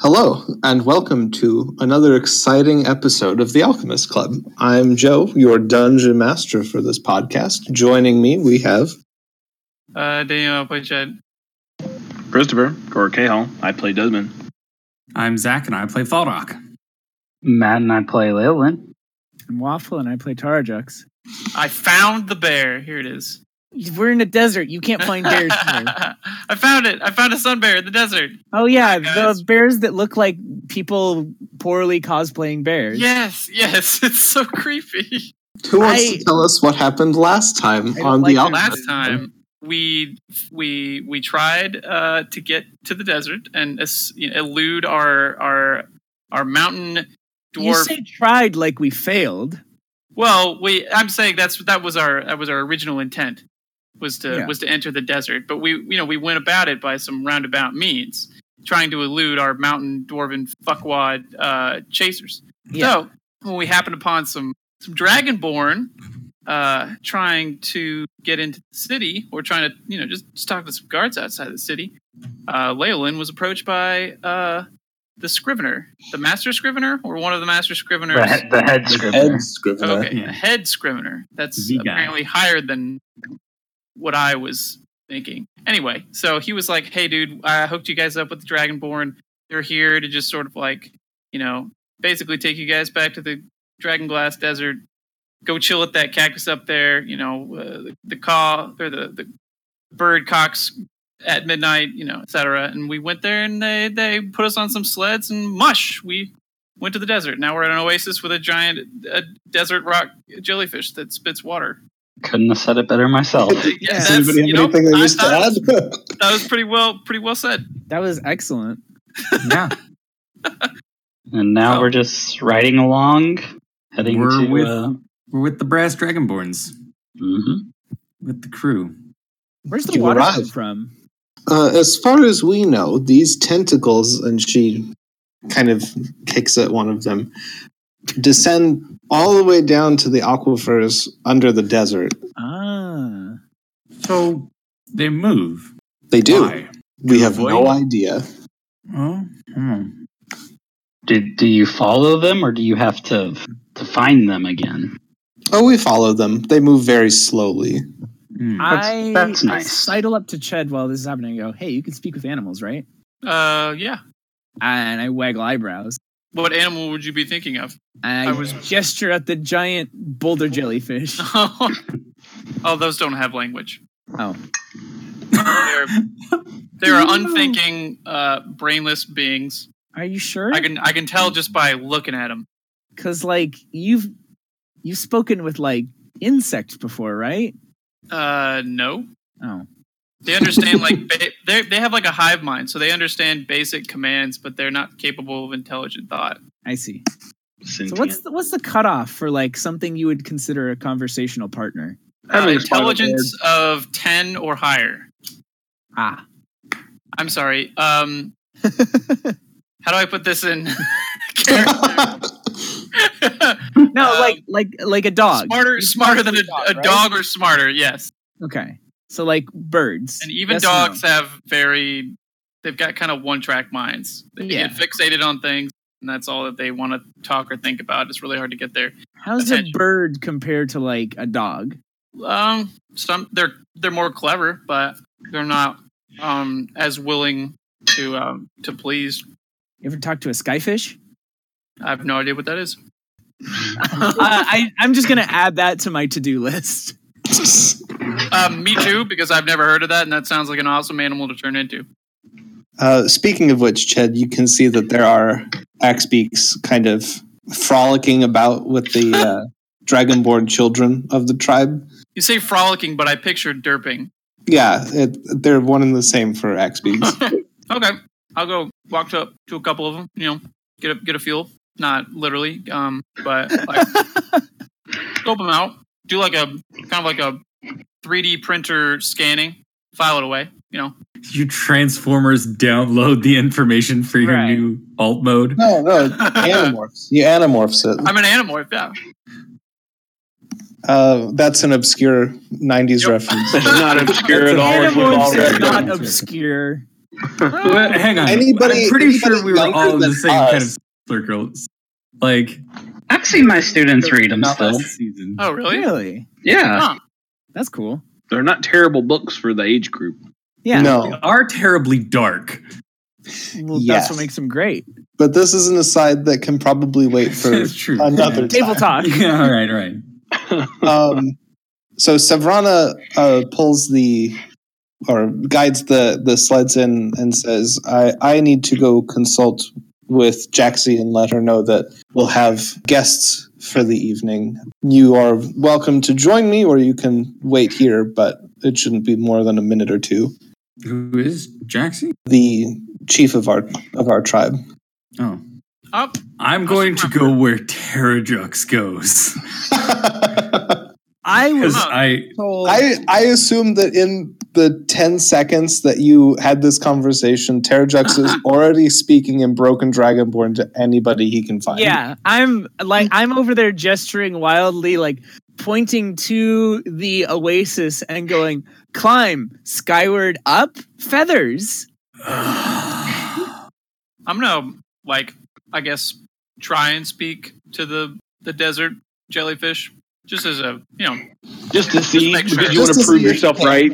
Hello, and welcome to another exciting episode of the Alchemist Club. I'm Joe, your dungeon master for this podcast. Joining me, we have Uh, Daniel, play Jed. Christopher, Cora Cahill. I play Desmond. I'm Zach and I play Falrock. Matt and I play Leolin. I'm Waffle and I play Tarajux. I found the bear. Here it is. We're in a desert. You can't find bears here. I found it. I found a sun bear in the desert. Oh yeah, guys. the bears that look like people poorly cosplaying bears. Yes, yes. It's so creepy. who wants I- to tell us what happened last time I on like the that Last time we we we tried uh, to get to the desert and es- you know, elude our our our mountain You dwarf. say tried like we failed. Well, we I'm saying that's that was our that was our original intent was to Yeah. was to enter the desert, but we you know we went about it by some roundabout means, trying to elude our mountain dwarven fuckwad uh, chasers. So when we happened upon some some dragonborn uh, trying to get into the city or trying to you know just, just talk to some guards outside the city, uh, Leolin was approached by uh, the scrivener, the master scrivener, or one of the master scriveners. The, he- the head scrivener. Ed Scrivener. Okay, Yeah. head scrivener. That's The guy. apparently higher than what I was thinking. Anyway, so he was like, "Hey, dude, I hooked you guys up with the Dragonborn. They're here to just sort of like, you know, basically take you guys back to the Dragonglass Desert. Go chill at that cactus up there. You know, uh, the, the caw or the the bird cocks at midnight. You know, etc. And we went there, and they they put us on some sleds and mush. We went to the desert. Now we're at an oasis with a giant a desert rock jellyfish that spits water. Couldn't have said it better myself. Yeah, Does anybody have you know, anything they I wish to add? That was pretty well, pretty well said. That was excellent. Yeah, and now Oh. we're just riding along, heading We're to. with- uh, we're with the Brass Dragonborns, mhm. with the crew. Where's the You water arrived. come from? Uh, as far as we know, these tentacles, and she kind of kicks at one of them, descend all the way down to the aquifers under the desert. Ah. So they move. They do. Why? We To have no idea. Oh, hmm. do, do you follow them or do you have to to find them again? Oh, we follow them. They move very slowly. That's- I, that's I nice. sidle up to Ched while this is happening and go, hey, you can speak with animals, right? Uh, yeah. And I waggle eyebrows. What animal would you be thinking of? I, I was- gesture at the giant boulder jellyfish. oh, those don't have language. Oh. They're they're unthinking, uh, brainless beings. Are you sure? I can I can tell just by looking at them. Because like you've you've spoken with like insects before, right? Uh, no. Oh. They understand like they they have like a hive mind, so they understand basic commands, but they're not capable of intelligent thought. I see. So what's the, what's the cutoff for like something you would consider a conversational partner? Uh, Having a spider intelligence of ten or higher. Ah. I'm sorry. Um, how do I put this in? No, Um, like like like a dog. smarter, You're smarter than a, dog, a right? dog or smarter. Yes, Okay. So like birds. and even Yes or no? dogs have very. They've got kind of one-track minds. They Yeah. get fixated on things, and that's all that they want to talk or think about. It's really hard to get there. How's a bird compared to like a dog? Um, some they're they're more clever, but they're not um as willing to um to please. You ever talk to a skyfish? I have no idea what that is. uh, I I'm just gonna add that to my to do list. Um, me too, because I've never heard of that, and that sounds like an awesome animal to turn into. Uh, speaking of which, Ched, you can see that there are Axbeaks kind of frolicking about with the uh, dragonborn children of the tribe. You say frolicking, but I pictured derping. Yeah, it, they're one and the same for Axbeaks. Okay, I'll go walk to to a couple of them. You know, get a get a feel. Not literally, um, but like scope them out. Do like a kind of like a 3D printer scanning. File it away. You know, You Transformers download the information for your Right. new alt mode. no, no, Animorphs. You Animorphs it. I'm an animorph. Yeah. Uh, that's an obscure 90s Yep. reference. It's not obscure at all. if you've Animorphs is not it. obscure. But hang on. Anybody- I'm pretty anybody sure we were all in the than same kind of us. circles. Like I've seen my students read them not still. last season. Oh, really? Really? Yeah. Huh. That's cool. They're not terrible books for the age group. Yeah. They No, are terribly dark. Well, Yes. That's what makes them great. but this is an aside that can probably wait for It's true. another Table time. talk. Yeah, all right, all right. um, so Savrana uh, pulls the or guides the the sleds in and says, "I I need to go consult with Jaxie and let her know that we'll have guests for the evening. You are welcome to join me, or you can wait here, but it shouldn't be more than a minute or two. Who is Jaxie? The chief of our of our tribe. Oh. Up. I'm going to go where Terrajux goes. I was I told. I I assume that in the ten seconds that you had this conversation, Terrajux is already speaking in Broken Dragonborn to anybody he can find. yeah, I'm like I'm over there gesturing wildly, like pointing to the oasis and going, "Climb skyward up, feathers." I'm gonna like, I guess, try and speak to the the desert jellyfish, just as a you know. Just to see, make sure. because you want to to prove yourself you right.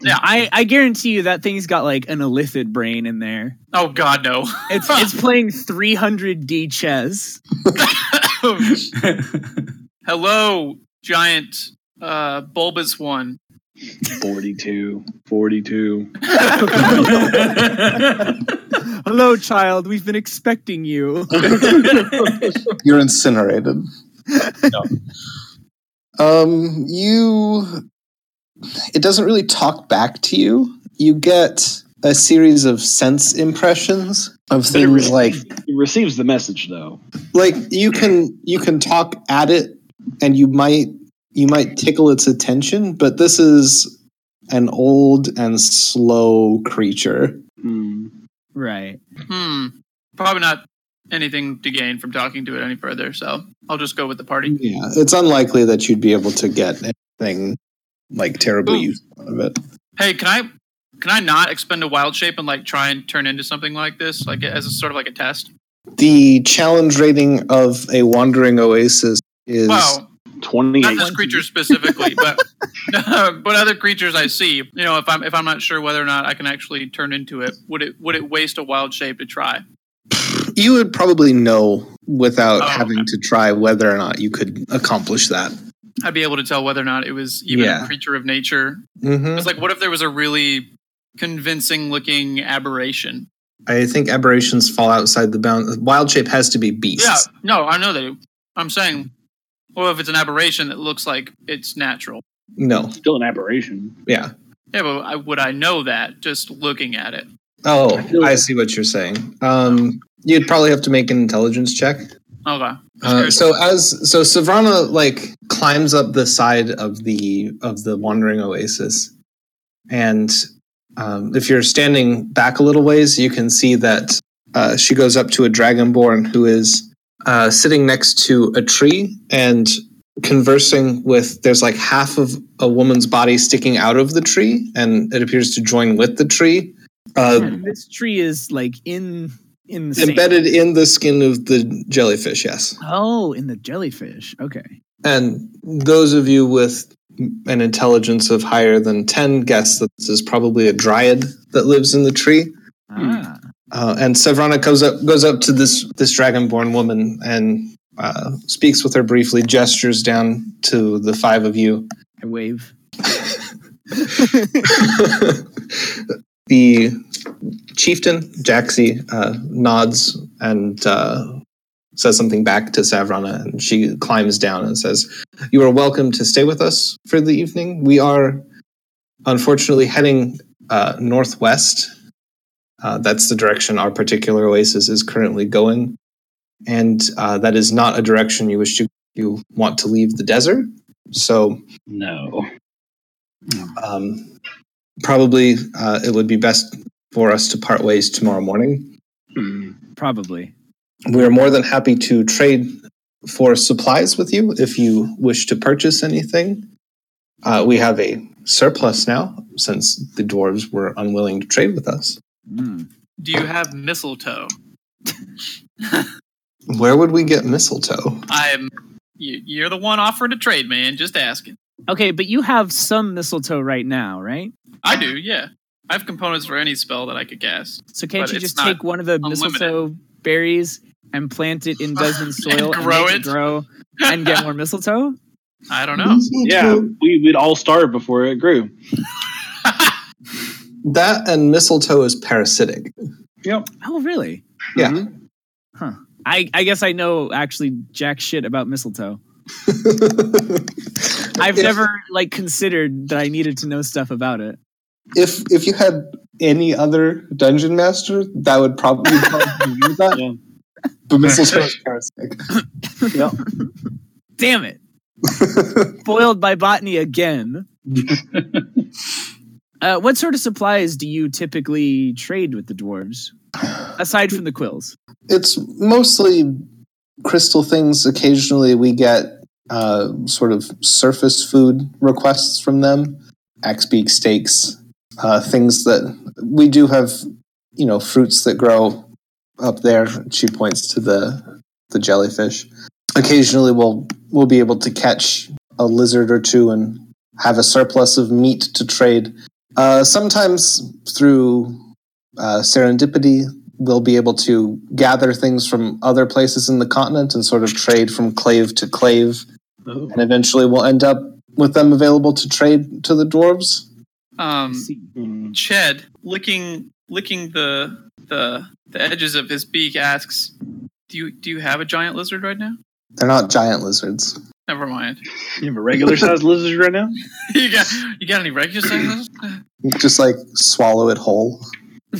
Yeah. I I guarantee you that thing's got like an illithid brain in there. Oh God, no. It's it's playing 300 D chess. Hello, giant uh, bulbous one. 42. 42. Hello, child. We've been expecting you. You're incinerated. Um, you. It doesn't really talk back to you. You get a series of sense impressions of But it, things re- like it receives the message, though. like you can you can talk at it and you might you might tickle its attention but this is an old and slow creature Hmm. right. Hmm. Probably not anything to gain from talking to it any further. So I'll just go with the party. yeah it's unlikely that you'd be able to get anything like terribly Ooh. useful out of it Hey, can I can I not expend a wild shape and like try and turn into something like this, like as a sort of like a test? the challenge rating of a wandering oasis is Well, 28. not this creature specifically, but but other creatures I see. You know, if I'm if I'm not sure whether or not I can actually turn into it, would it would it waste a wild shape to try? You would probably know without Oh, having okay. to try whether or not you could accomplish that I'd be able to tell whether or not it was even Yeah. a creature of nature. hmm It's like, what if there was a really convincing looking aberration? i think aberrations fall outside the bound wild shape has to be beasts Yeah, no, I know they do. I'm saying, well, if it's an aberration that looks like it's natural. no Still an aberration. yeah Yeah, but I, would I know that just looking at it? Oh, I feel I see what you're saying. Um, you'd probably have to make an intelligence check. Okay. Uh, so as so Savrana like climbs up the side of the of the wandering oasis, and um, if you're standing back a little ways, you can see that uh, she goes up to a dragonborn who is uh, sitting next to a tree and conversing with. There's like half of a woman's body sticking out of the tree, and it appears to join with the tree. Uh, And this tree is like in in the sand. embedded in the skin of the jellyfish yes Oh, in the jellyfish. Okay. and those of you with an intelligence of higher than 10 guess that this is probably a dryad that lives in the tree Ah. uh, and Sevrana goes up goes up to this this dragonborn woman and uh, speaks with her briefly gestures down to the five of you I wave. the chieftain Jaxie uh, nods and uh, says something back to Savrana, and she climbs down and says, "You are welcome to stay with us for the evening. We are unfortunately heading uh, northwest. Uh, that's the direction our particular oasis is currently going, and uh, that is not a direction you wish to. You want to leave the desert, so." No. Um, probably uh, it would be best for us to part ways tomorrow morning. Hmm. Probably. We're more than happy to trade for supplies with you if you wish to purchase anything. Uh, we have a surplus now since the dwarves were unwilling to trade with us. Mm. Do you have mistletoe? Where would we get mistletoe? I'm. You, you're the one offering to trade, man. Just asking. Okay, but you have some mistletoe right now, right? I do, yeah. I have components for any spell that I could cast. So can't you just take one of the unlimited. mistletoe berries and plant it in Desmond's soil And soil grow make it? grow and get more mistletoe? I don't know. Yeah, we, we'd all starve before it grew. That and mistletoe is parasitic. Yep. Oh, really? Yeah. Mhm. I, I guess I know actually jack shit about mistletoe. I've If- never like considered that I needed to know stuff about it. if if you had any other dungeon master, that would probably, you'd probably use that. Yeah. But mistletoe is parasitic. Damn it! Foiled by botany again. Uh, what sort of supplies do you typically trade with the dwarves, aside from the quills? it's mostly crystal things. Occasionally, we get uh, sort of surface food requests from them, axe beak steaks, uh, things that we do have. You know, fruits that grow up there. She points to the the jellyfish. Occasionally, we'll we'll be able to catch a lizard or two and have a surplus of meat to trade. Uh, sometimes through uh, serendipity, we'll be able to gather things from other places in the continent and sort of trade from clave to clave, Oh. and eventually we'll end up with them available to trade to the dwarves. Um, Mm. Ched, licking licking the the the edges of his beak, asks, "Do you do you have a giant lizard right now?" They're not giant lizards. Never mind. You have a regular sized lizard right now? you got you got any regular sizes? Just like swallow it whole.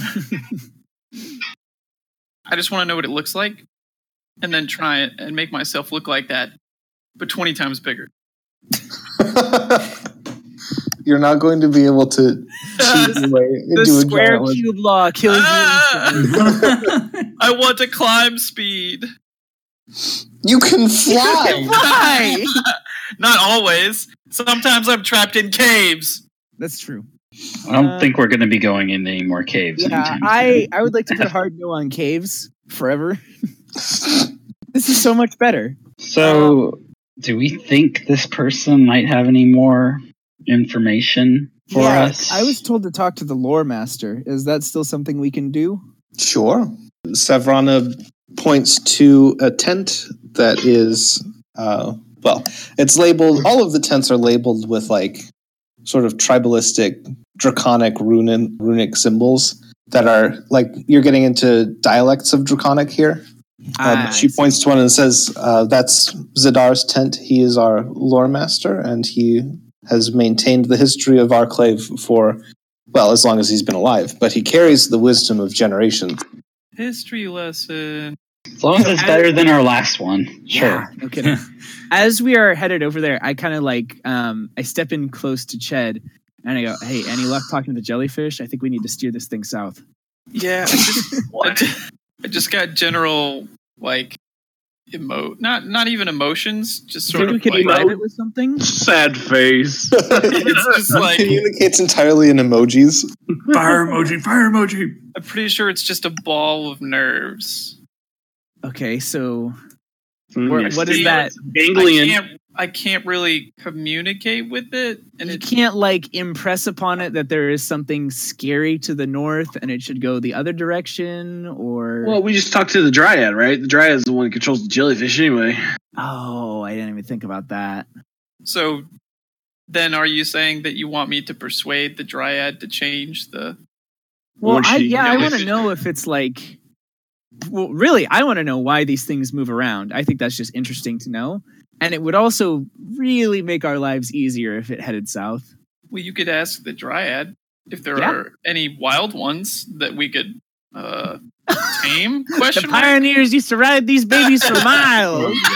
I just want to know what it looks like, and then try it and make myself look like that, but twenty times bigger. You're not going to be able to cheat your way The a square giant cube law kills Ah! you. I want to climb speed. You can fly. Why? Not always. Sometimes I'm trapped in caves. That's true. I don't Uh, think we're going to be going into any more caves. Yeah, I, I would like to put hard no on caves forever. this is so much better. soon. So, do we think this person might have any more information for Yeah, us? I was told to talk to the lore master. Is that still something we can do? Sure. Savrana points to a tent that is, uh, well, it's labeled, all of the tents are labeled with like sort of tribalistic, draconic runic, runic symbols that are like, you're getting into dialects of draconic here. Um, Ah, she see. points to one and says, uh, That's Zidar's tent. He is our lore master, and he has maintained the history of our Arclave for, well, as long as he's been alive. But he carries the wisdom of generations. History lesson. as long as it's better than our last one. Sure. Yeah, no kidding. As we are headed over there, I kind of like um, I step in close to Ched and I go, "Hey, any luck talking to the jellyfish? I think we need to steer this thing south." Yeah, I just, I ju- I just got general like emo not not even emotions, just sort Think of could like describe it with something. Sad face. it's just like communicates entirely in emojis. fire emoji, fire emoji. I'm pretty sure it's just a ball of nerves. Okay, so Mm, what is See, that? I Ganglion. Can't I can't really communicate with it, and you it can't like impress upon it that there is something scary to the north and it should go the other direction, or Well, we just talked to the dryad, right? The dryad is the one who controls the jellyfish anyway. oh, I didn't even think about that. So then are you saying that you want me to persuade the dryad to change the Well, I, yeah, I want to know if it's like. Well, really, I want to know why these things move around. I think that's just interesting to know, and it would also really make our lives easier if it headed south. Well, you could ask the dryad if there Yeah. are any wild ones that we could uh tame The question mark? pioneers used to ride these babies for miles.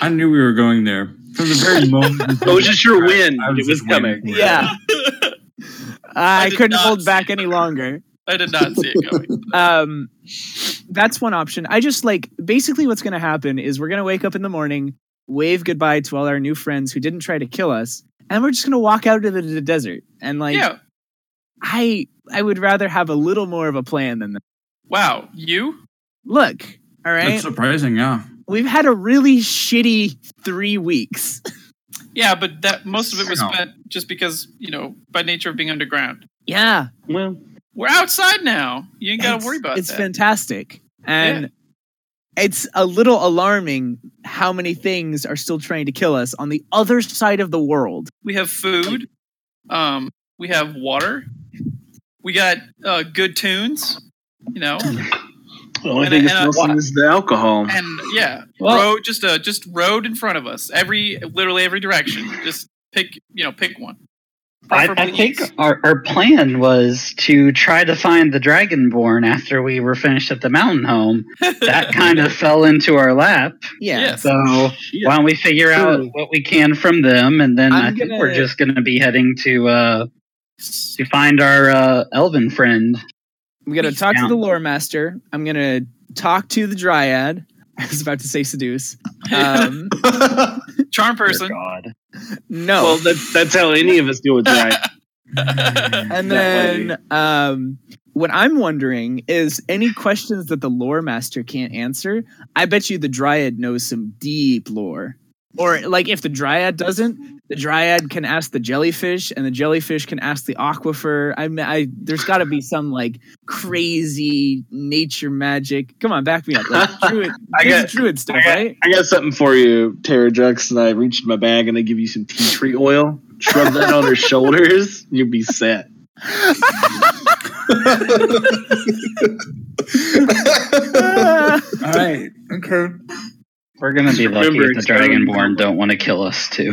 I knew we were going there from the very moment. It was just your wind. I It was coming. Yeah, I, did couldn't hold back any longer. I did not see it coming. um that's one option i just like basically what's going to happen is we're going to wake up in the morning wave goodbye to all our new friends who didn't try to kill us and we're just gonna walk out into the, the desert. And like, yeah. I I would rather have a little more of a plan than that. Wow. You? Look, all right, That's surprising, yeah. we've had a really shitty three weeks. Yeah, but that most of it was spent just because you know by nature of being underground. yeah, Well, We're outside now. You ain't got It's- to worry about it. it's that. fantastic and it's a little alarming how many things are still trying to kill us on the other side of the world we have food. Um, we have water. We got uh, good tunes. You know, the only And- thing and, that's uh, missing is the alcohol. and yeah, Well- road just uh just road in front of us. Every literally every direction. Just pick you know pick one. I, I think our, our plan was to try to find the Dragonborn after we were finished at the mountain home. That kind of fell into our lap. yeah Yes. So Shit. why don't we figure out what we can from them, and then I'm i think gonna- we're just going to be heading to uh, to find our uh, elven friend. i'm gonna Peace talk to the lore master i'm gonna talk to the dryad i was about to say seduce um Charm Dear person. God. no Well, that's that's how any of us do it, right? and then um what i'm wondering is any questions that the lore master can't answer i bet you the dryad knows some deep lore or like if the dryad doesn't the dryad can ask the jellyfish and the jellyfish can ask the aquifer i, mean, I there's got to be some like crazy nature magic come on back me up like druid, I got- druid stuff I got, right I got something for you, Tara Jux, and I reached in my bag and I give you some tea tree oil. Shrub that on her shoulders, you'll be set. All right. Okay. We're going to be lucky if the Dragonborn don't want to kill us too.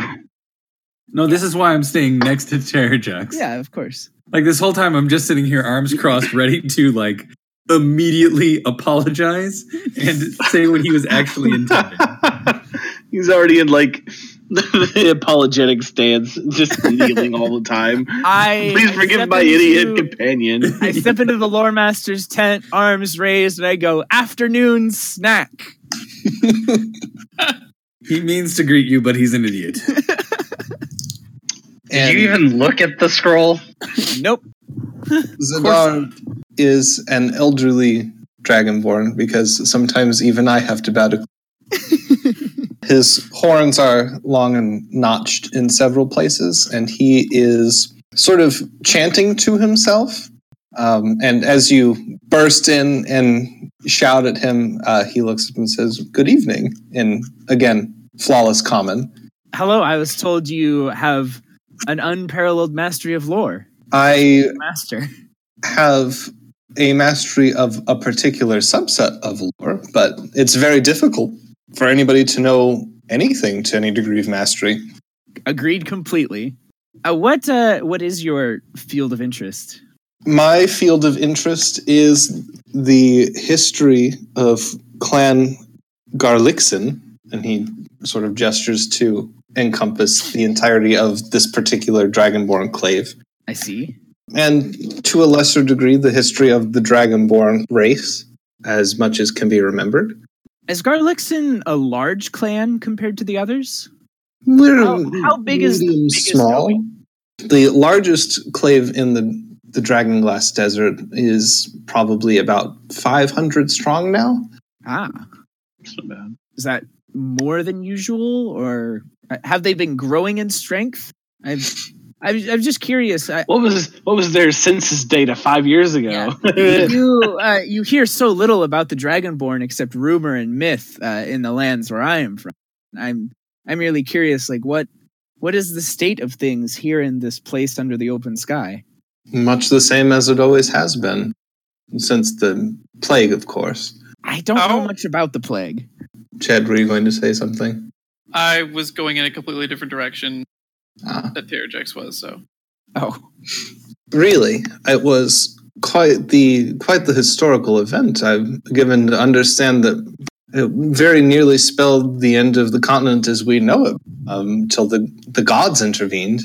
No, this is why I'm staying next to Terrajux. yeah of course Like this whole time, I'm just sitting here, arms crossed, ready to like immediately apologize and say what he was actually intending. He's already in like the apologetic stance, just kneeling all the time. i Please forgive step my idiot companion. I step into the lore master's tent, arms raised, and I go, afternoon snack. He means to greet you, but he's an idiot. Did you even look at the scroll? Nope. Zadar is an elderly dragonborn because sometimes even I have to bow to. His horns are long and notched in several places, and he is sort of chanting to himself. Um, and as you burst in and shout at him, uh, he looks up and says, Good evening, in again, flawless common. Hello, I was told you have an unparalleled mastery of lore. I Master. have a mastery of a particular subset of lore, but it's very difficult for anybody to know anything to any degree of mastery. Agreed completely. Uh, what uh, what is your field of interest? My field of interest is the history of Clan Garlixen, and he sort of gestures to encompass the entirety of this particular Dragonborn clave. I see. and to a lesser degree, the history of the Dragonborn race, as much as can be remembered. Is Garlixen a large clan compared to the others? How- how big is the medium biggest small. going? The largest clave in the the Dragonglass Desert is probably about 500 strong now. Ah, It's not bad. is that more than usual, or uh, have they been growing in strength? I'm, I'm, I'm just curious. I, What was what was their census data five years ago? Yeah. you uh, you hear so little about the Dragonborn except rumor and myth uh, in the lands where I am from. I'm I'm really curious, like what what is the state of things here in this place under the open sky? Much the same as it always has been since the plague, of course. I don't know Oh. much about the plague. Chad, were you going to say something? I was going in a completely different direction Ah. that Terrajex was. So Oh, Really, it was quite the quite the historical event. I've given to understand that it very nearly spelled the end of the continent as we know it, um, till the the gods intervened.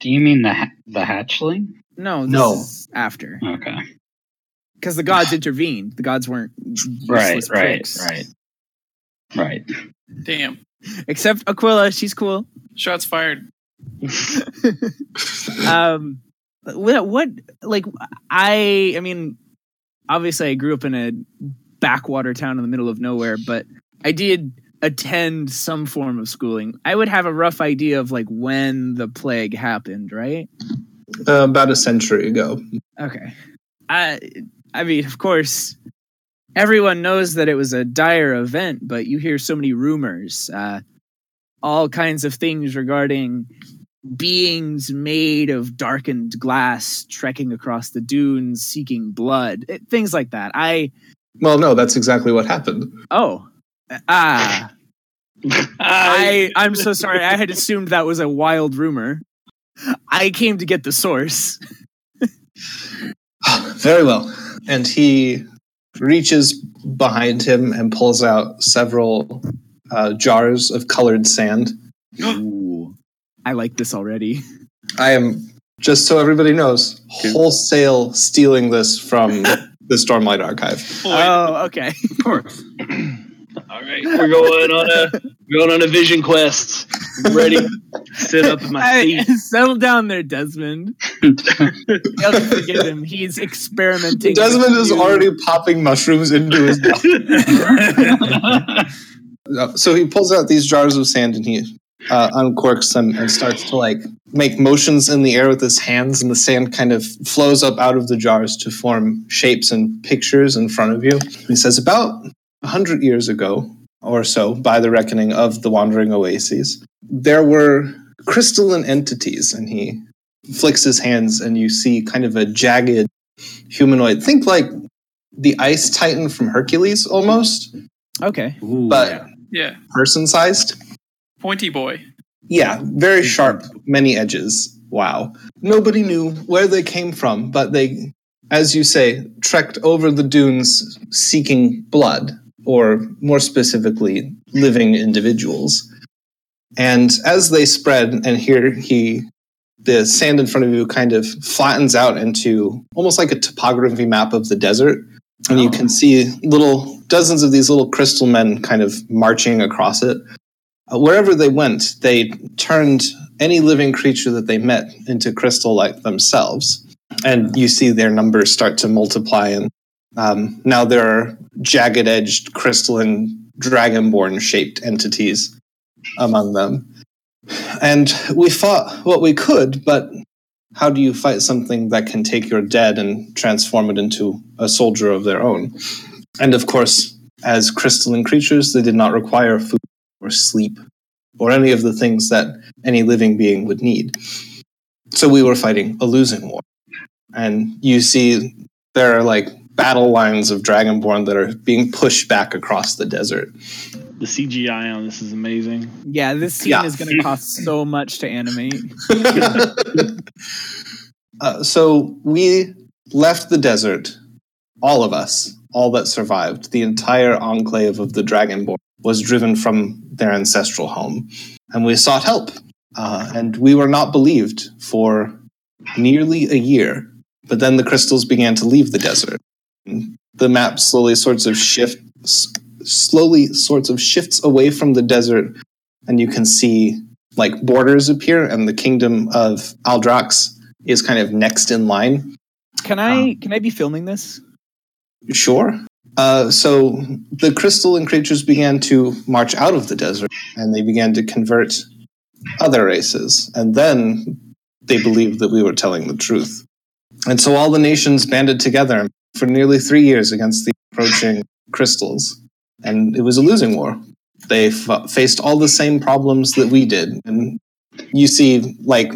Do you mean the ha- the hatchling? no, this No. is after Okay. because the gods intervened. The gods weren't Right, right, pricks. right. Right. damn, Except Aquila, she's cool. shots fired. um, what, what, like, I, I mean, obviously, I grew up in a backwater town in the middle of nowhere, but I did attend some form of schooling. I would have a rough idea of like when the plague happened, right? Uh, about a century ago. Okay. I, I mean, of course, everyone knows that it was a dire event, but you hear so many rumors, uh, all kinds of things regarding beings made of darkened glass trekking across the dunes seeking blood, eh, things like that. I, Well, no, that's exactly what happened. oh, ah, I, I'm so sorry. I had assumed that was a wild rumor. I came to get the source. Very well. And he reaches behind him and pulls out several uh, jars of colored sand. Ooh, I like this already. I am, just so everybody knows, wholesale stealing this from the Stormlight Archive. Oh, okay. Of course. All right, we're going on a we're going on a vision quest. I'm ready. Sit up in my Hey, seat. settle down there, Desmond. you have to forgive him. He's experimenting. Desmond is you. already popping mushrooms into his mouth. Uh, so he pulls out these jars of sand and he uh, uncorks them and starts to like make motions in the air with his hands, and the sand kind of flows up out of the jars to form shapes and pictures in front of you. He says, About a hundred years ago or so, by the reckoning of the wandering oases, there were crystalline entities, and he flicks his hands, and you see kind of a jagged humanoid. Think like the ice titan from Hercules almost, Okay. Ooh, but yeah. Yeah. person sized. Pointy boy. Yeah, very sharp, many edges. Wow. Nobody knew where they came from, but they, as you say, trekked over the dunes seeking blood, or more specifically, living individuals. And as they spread, and here he, the sand in front of you kind of flattens out into almost like a topography map of the desert. And you can see little dozens of these little crystal men kind of marching across it. Uh, wherever they went, they turned any living creature that they met into crystal like themselves. And you see their numbers start to multiply. And um, now there are jagged edged, crystalline, dragonborn shaped entities among them. And we fought what we could, but how do you fight something that can take your dead and transform it into a soldier of their own? And of course, as crystalline creatures, they did not require food or sleep or any of the things that any living being would need. So we were fighting a losing war. And you see there are like battle lines of Dragonborn that are being pushed back across the desert. The CGI on this is amazing. Yeah, this scene Yeah. is going to cost so much to animate. uh, so we left the desert, all of us, all that survived, the entire enclave of the Dragonborn was driven from their ancestral home, and we sought help. Uh, and we were not believed for nearly a year. But then the crystals began to leave the desert. The map slowly sorts of shift, s- slowly sorts of shifts away from the desert, and you can see like borders appear, and the kingdom of Aldrax is kind of next in line. Can I can I be filming this? Sure. Uh, so the crystalline creatures began to march out of the desert, and they began to convert other races. And then they believed that we were telling the truth. And so all the nations banded together for nearly three years against the approaching crystals. And it was a losing war. They f- faced all the same problems that we did. And you see, like,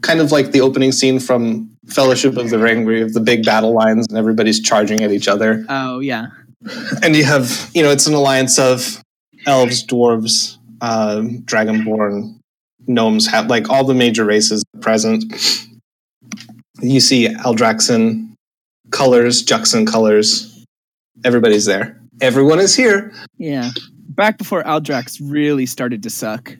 kind of like the opening scene from Fellowship of the Ring, where you have the big battle lines and everybody's charging at each other. Oh yeah. And you have, you know, it's an alliance of elves, dwarves, uh, dragonborn, gnomes, have like all the major races present. You see Aldraxan colors, Juxon colors. Everybody's there. Everyone is here. Yeah. Back before Aldrax really started to suck.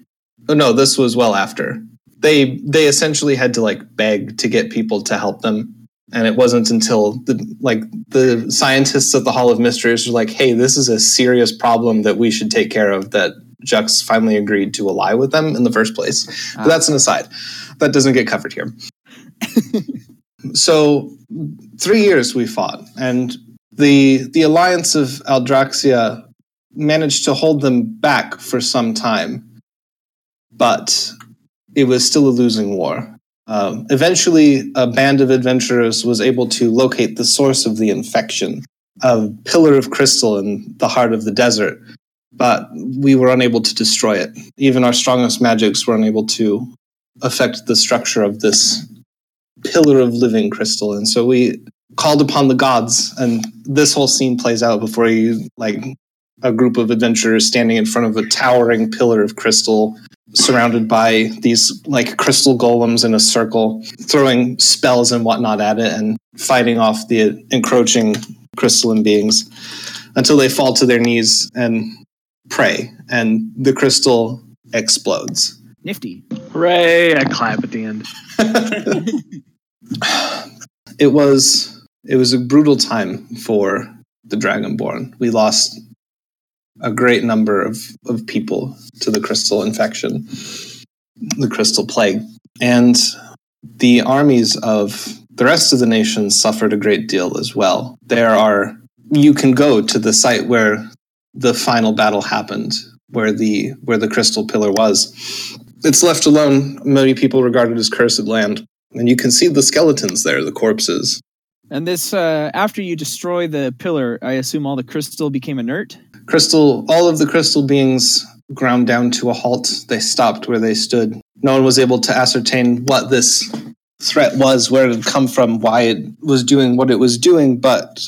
Oh no, this was well after. They they essentially had to like beg to get people to help them. And it wasn't until the like the scientists at the Hall of Mysteries were like, "Hey, this is a serious problem that we should take care of." That Jux finally agreed to ally with them in the first place. But Ah. that's an aside. That doesn't get covered here. so three years we fought, and the the alliance of Aldraxia managed to hold them back for some time, but it was still a losing war. Um, eventually, a band of adventurers was able to locate the source of the infection, a pillar of crystal in the heart of the desert, but we were unable to destroy it. Even our strongest magics were unable to affect the structure of this pillar of living crystal. And so we called upon the gods, and this whole scene plays out before you like a group of adventurers standing in front of a towering pillar of crystal surrounded by these like crystal golems in a circle throwing spells and whatnot at it and fighting off the encroaching crystalline beings until they fall to their knees and pray and the crystal explodes Nifty. Hooray! I clap at the end. it was it was a brutal time for the dragonborn. We lost a great number of, of people to the crystal infection the crystal plague. And the armies of the rest of the nations suffered a great deal as well. There are you can go to the site where the final battle happened where the where the crystal pillar was. It's left alone. Many people regard it as cursed land. And you can see the skeletons there the corpses And this, uh, after you destroy the pillar, I assume all the crystal became inert. crystal all of the crystal beings ground down to a halt they stopped where they stood no one was able to ascertain what this threat was where it had come from why it was doing what it was doing but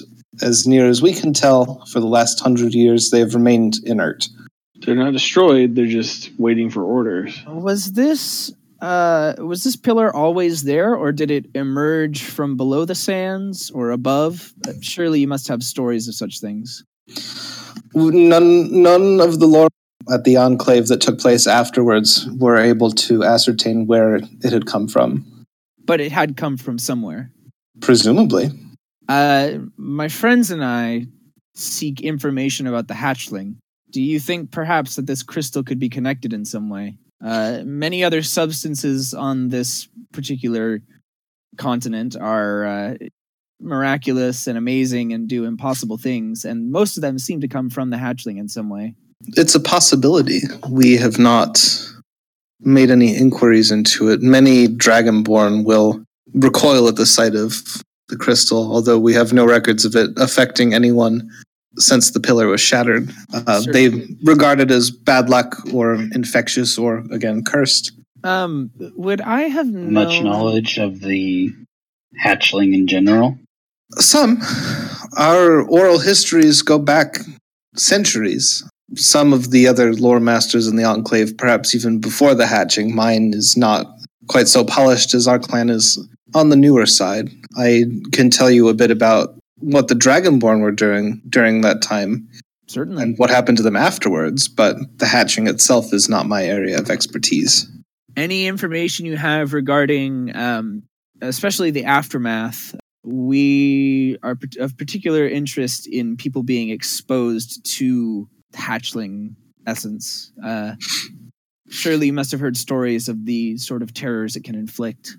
as near as we can tell for the last hundred years they have remained inert They're not destroyed. They're just waiting for orders. Was this, uh, was this pillar always there, or did it emerge from below the sands or above? Uh, surely you must have stories of such things. none none of the lore at the enclave that took place afterwards were able to ascertain where it had come from But it had come from somewhere. presumably Uh, my friends and I seek information about the hatchling. Do you think perhaps that this crystal could be connected in some way? Uh, many other substances on this particular continent are uh, miraculous and amazing and do impossible things, and most of them seem to come from the hatchling in some way. It's a possibility. We have not made any inquiries into it. Many dragonborn will recoil at the sight of the crystal, although we have no records of it affecting anyone since the pillar was shattered. Uh, Sure. they regard it as bad luck or infectious or, again, cursed. Um, would I have known... Much knowledge of the hatchling in general. Some. Our oral histories go back centuries. Some of the other lore masters in the Enclave, perhaps even before the hatching, mine is not quite so polished as our clan is on the newer side. I can tell you a bit about what the Dragonborn were doing during that time Certainly. and what happened to them afterwards, but the hatching itself is not my area of expertise. any information you have regarding um, especially the aftermath we are of particular interest in people being exposed to hatchling essence uh, surely you must have heard stories of the sort of terrors it can inflict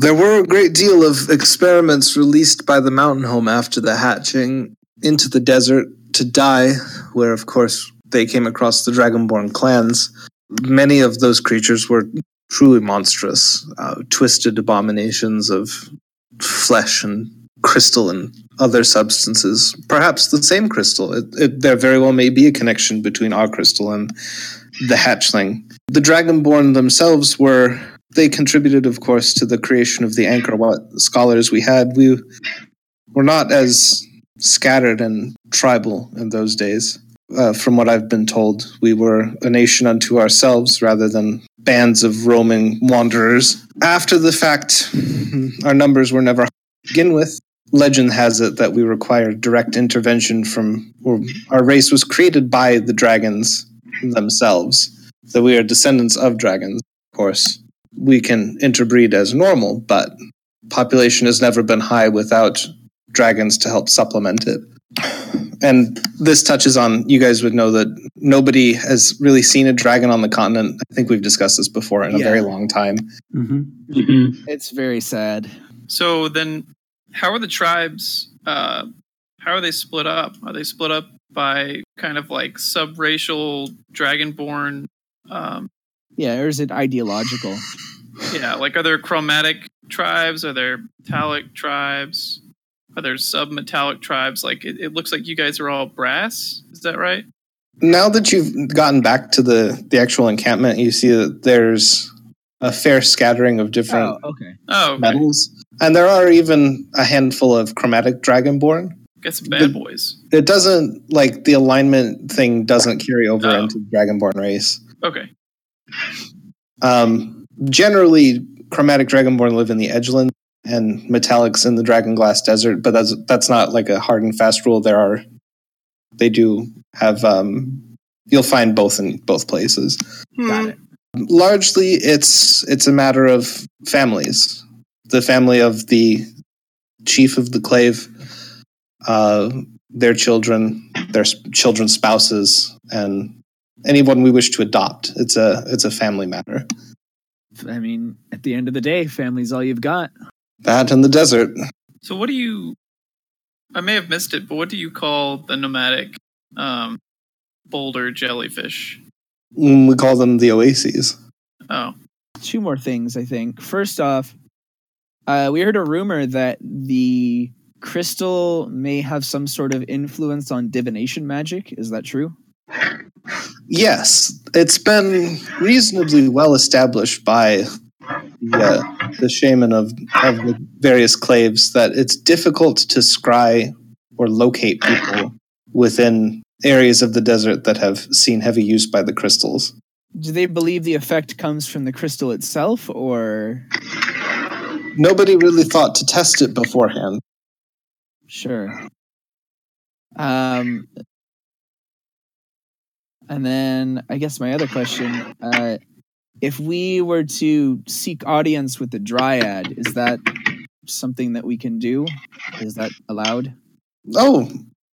There were a great deal of experiments released by the mountain home after the hatching into the desert to die, where, of course, they came across the Dragonborn clans. Many of those creatures were truly monstrous, uh, twisted abominations of flesh and crystal and other substances. Perhaps the same crystal. It, it, there very well may be a connection between our crystal and the hatchling. The Dragonborn themselves were they contributed, of course, to the creation of the Anchor Wat scholars we had. We were not as scattered and tribal in those days. Uh, from what I've been told, we were a nation unto ourselves rather than bands of roaming wanderers. After the fact, our numbers were never begin with. Legend has it that we required direct intervention from, or our race was created by the dragons themselves. That we are descendants of dragons, of course we can interbreed as normal, but population has never been high without dragons to help supplement it. and this touches on you guys would know that nobody has really seen a dragon on the continent. I think we've discussed this before in a Yeah. very long time. hmm Mhm. It's very sad. So then, how are the tribes? Uh, how are they split up? Are they split up by kind of like subracial dragonborn? Um, Yeah, or is it ideological? yeah, like are there chromatic tribes? Are there metallic tribes? Are there submetallic tribes? Like it, it looks like you guys are all brass. Is that right? Now that you've gotten back to the the actual encampment, you see that there's a fair scattering of different Oh, okay. Oh, okay. metals, and there are even a handful of chromatic dragonborn. got some bad boys. It doesn't like the alignment thing doesn't carry over Oh. into dragonborn race. Okay. Um, generally, chromatic dragonborn live in the edgeland and metallics in the dragonglass desert, but that's that's not like a hard and fast rule. There are they do have um, you'll find both in both places. Got it. Largely, it's it's a matter of families. The family of the chief of the clave, uh, their children, their s- children's spouses, and anyone we wish to adopt. It's a it's a family matter. I mean, at the end of the day, family's all you've got. That in the desert. So what do you? I may have missed it, but what do you call the nomadic um, boulder jellyfish? Mm, We call them the oases. Oh, Two more things, I think. First off, uh, we heard a rumor that the crystal may have some sort of influence on divination magic. Is that true? Yes, it's been reasonably well established by the, uh, the shaman of, of the various claves that it's difficult to scry or locate people within areas of the desert that have seen heavy use by the crystals. Do they believe the effect comes from the crystal itself, or Nobody really thought to test it beforehand. Sure. Um, and then I guess my other question: uh, if we were to seek audience with the dryad, is that something that we can do? Is that allowed? Oh,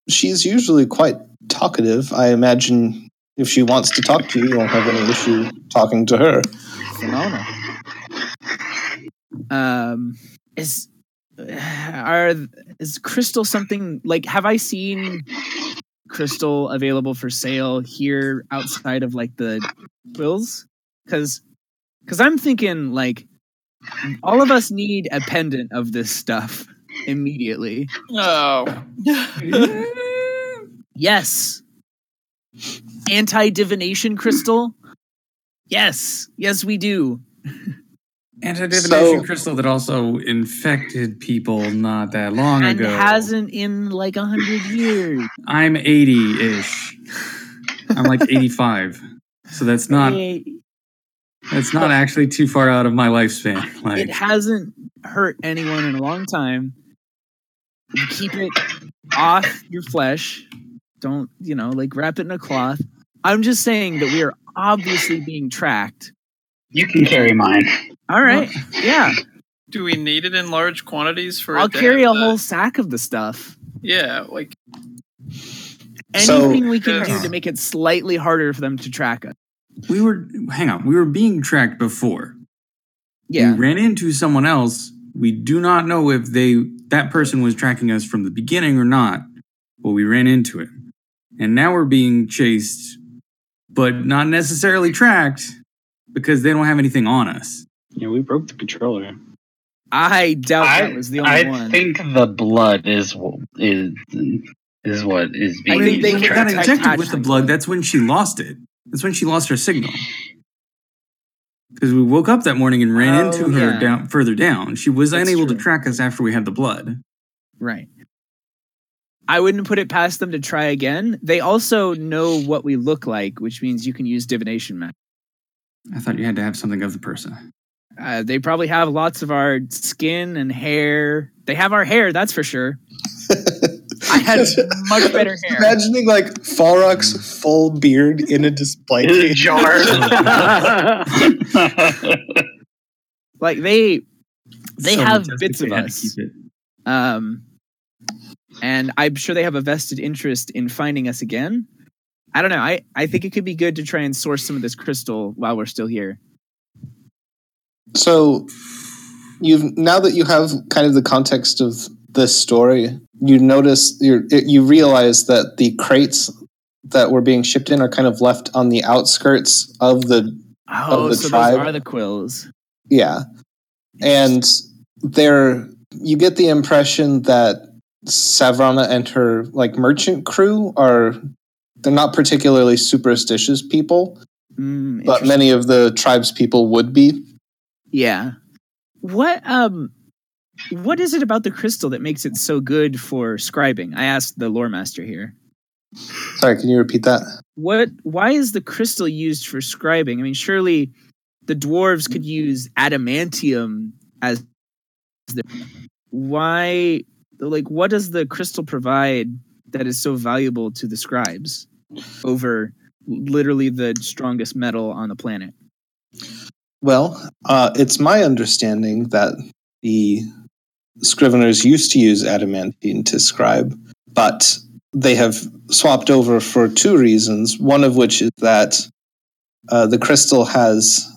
she's usually quite talkative. I imagine if she wants to talk to you, you won't have any issue talking to her. Phenomenal. Um, is are is crystal something like? Have I seen crystal available for sale here outside of like the quills? Because because I'm thinking like all of us need a pendant of this stuff immediately. oh, Yes. Anti divination crystal. Yes, yes, we do. Anti divination So- crystal that also infected people not that long and ago. hasn't in like a hundred years. I'm 80 ish. I'm like 85. So that's not that's not actually too far out of my lifespan. like, it hasn't hurt anyone in a long time. You keep it off your flesh. Don't, you know, like wrap it in a cloth. I'm just saying that we are obviously being tracked. You can carry mine. All right. Yeah. do we need it in large quantities for? I'll it carry a the- whole sack of the stuff. Yeah, like So- Anything we can do to make it slightly harder for them to track us. we were hang on, we were being tracked before. Yeah. We ran into someone else. We do not know if they that person was tracking us from the beginning or not, but we ran into it. And now we're being chased, but not necessarily tracked because they don't have anything on us. Yeah, we broke the controller. I doubt I, that was the only I one. I think the blood is wh- is is what is I being think they when can we got injected with the blood, that's when she lost it. That's when she lost her signal. Because we woke up that morning and ran Oh, into her yeah. down further down. She was That's unable true. to track us after we had the blood. Right. I wouldn't put it past them to try again. They also know what we look like, which means you can use divination magic. I thought you had to have something of the person. Uh, they probably have lots of our skin and hair. They have our hair, that's for sure. I had much better hair. Imagining like Falrock's full beard in a display in a case. jar. Like they they So have bits they of us. Um and I'm sure they have a vested interest in finding us again. I don't know. I, I think it could be good to try and source some of this crystal while we're still here. So, you've now that you have kind of the context of this story, you notice you you realize that the crates that were being shipped in are kind of left on the outskirts of the Oh, the so tribe. those are the quills. yeah, and they're you get the impression that Savrana and her like merchant crew are they're not particularly superstitious people, Mm, but many of the tribes people would be. Yeah. What um what is it about the crystal that makes it so good for scribing? I asked the lore master here. Sorry, can you repeat that? What why is the crystal used for scribing? I mean, surely the dwarves could use adamantium as the why like what does the crystal provide that is so valuable to the scribes over literally the strongest metal on the planet? Well, uh, it's my understanding that the scriveners used to use adamantine to scribe, but they have swapped over for two reasons. One of which is that uh, the crystal has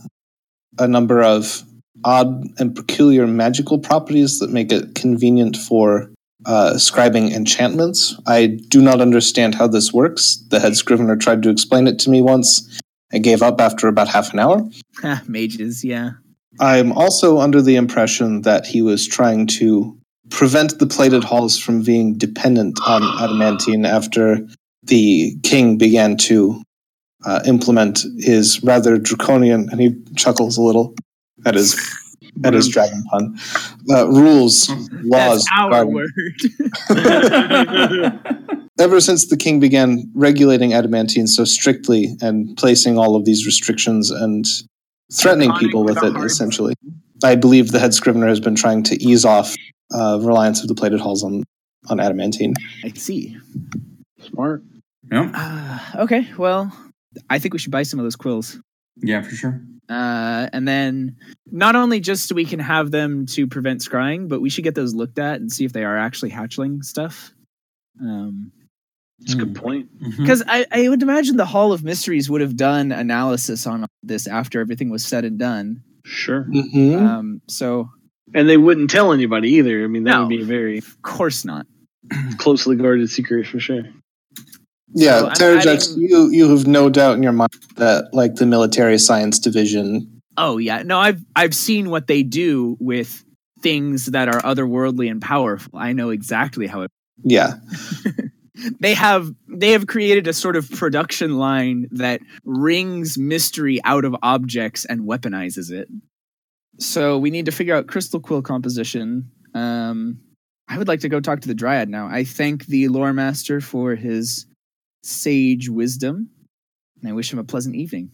a number of odd and peculiar magical properties that make it convenient for uh, scribing enchantments. I do not understand how this works. The head scrivener tried to explain it to me once. I gave up after about half an hour. Mages, yeah. I'm also under the impression that he was trying to prevent the plated halls from being dependent on adamantine after the king began to uh, implement his rather draconian, and he chuckles a little at his at his dragon pun, uh, rules, laws. That's our regarding- word. ever since the king began regulating adamantine so strictly and placing all of these restrictions and threatening Draconic people with with it, hard- essentially, I believe the head scrivener has been trying to ease off uh, reliance of the plated halls on on adamantine. I see. Smart. Yep. Uh, okay, well, I think we should buy some of those quills. Yeah, for sure. Uh, and then not only just so we can have them to prevent scrying, but we should get those looked at and see if they are actually hatchling stuff. Um, That's a good point. Mhm. because I, I would imagine the Hall of Mysteries would have done analysis on this after everything was said and done. Sure. Mm-hmm. Um, so And they wouldn't tell anybody either. I mean, that No. would be a very of course not. closely guarded secret for sure. Yeah, so adding- you you have no doubt in your mind that like the military science division. Oh yeah, no, I've I've seen what they do with things that are otherworldly and powerful. I know exactly how it Yeah, they have they have created a sort of production line that wrings mystery out of objects and weaponizes it. So we need to figure out crystal quill composition. Um, I would like to go talk to the dryad now. I thank the lore master for his sage wisdom, and I wish him a pleasant evening.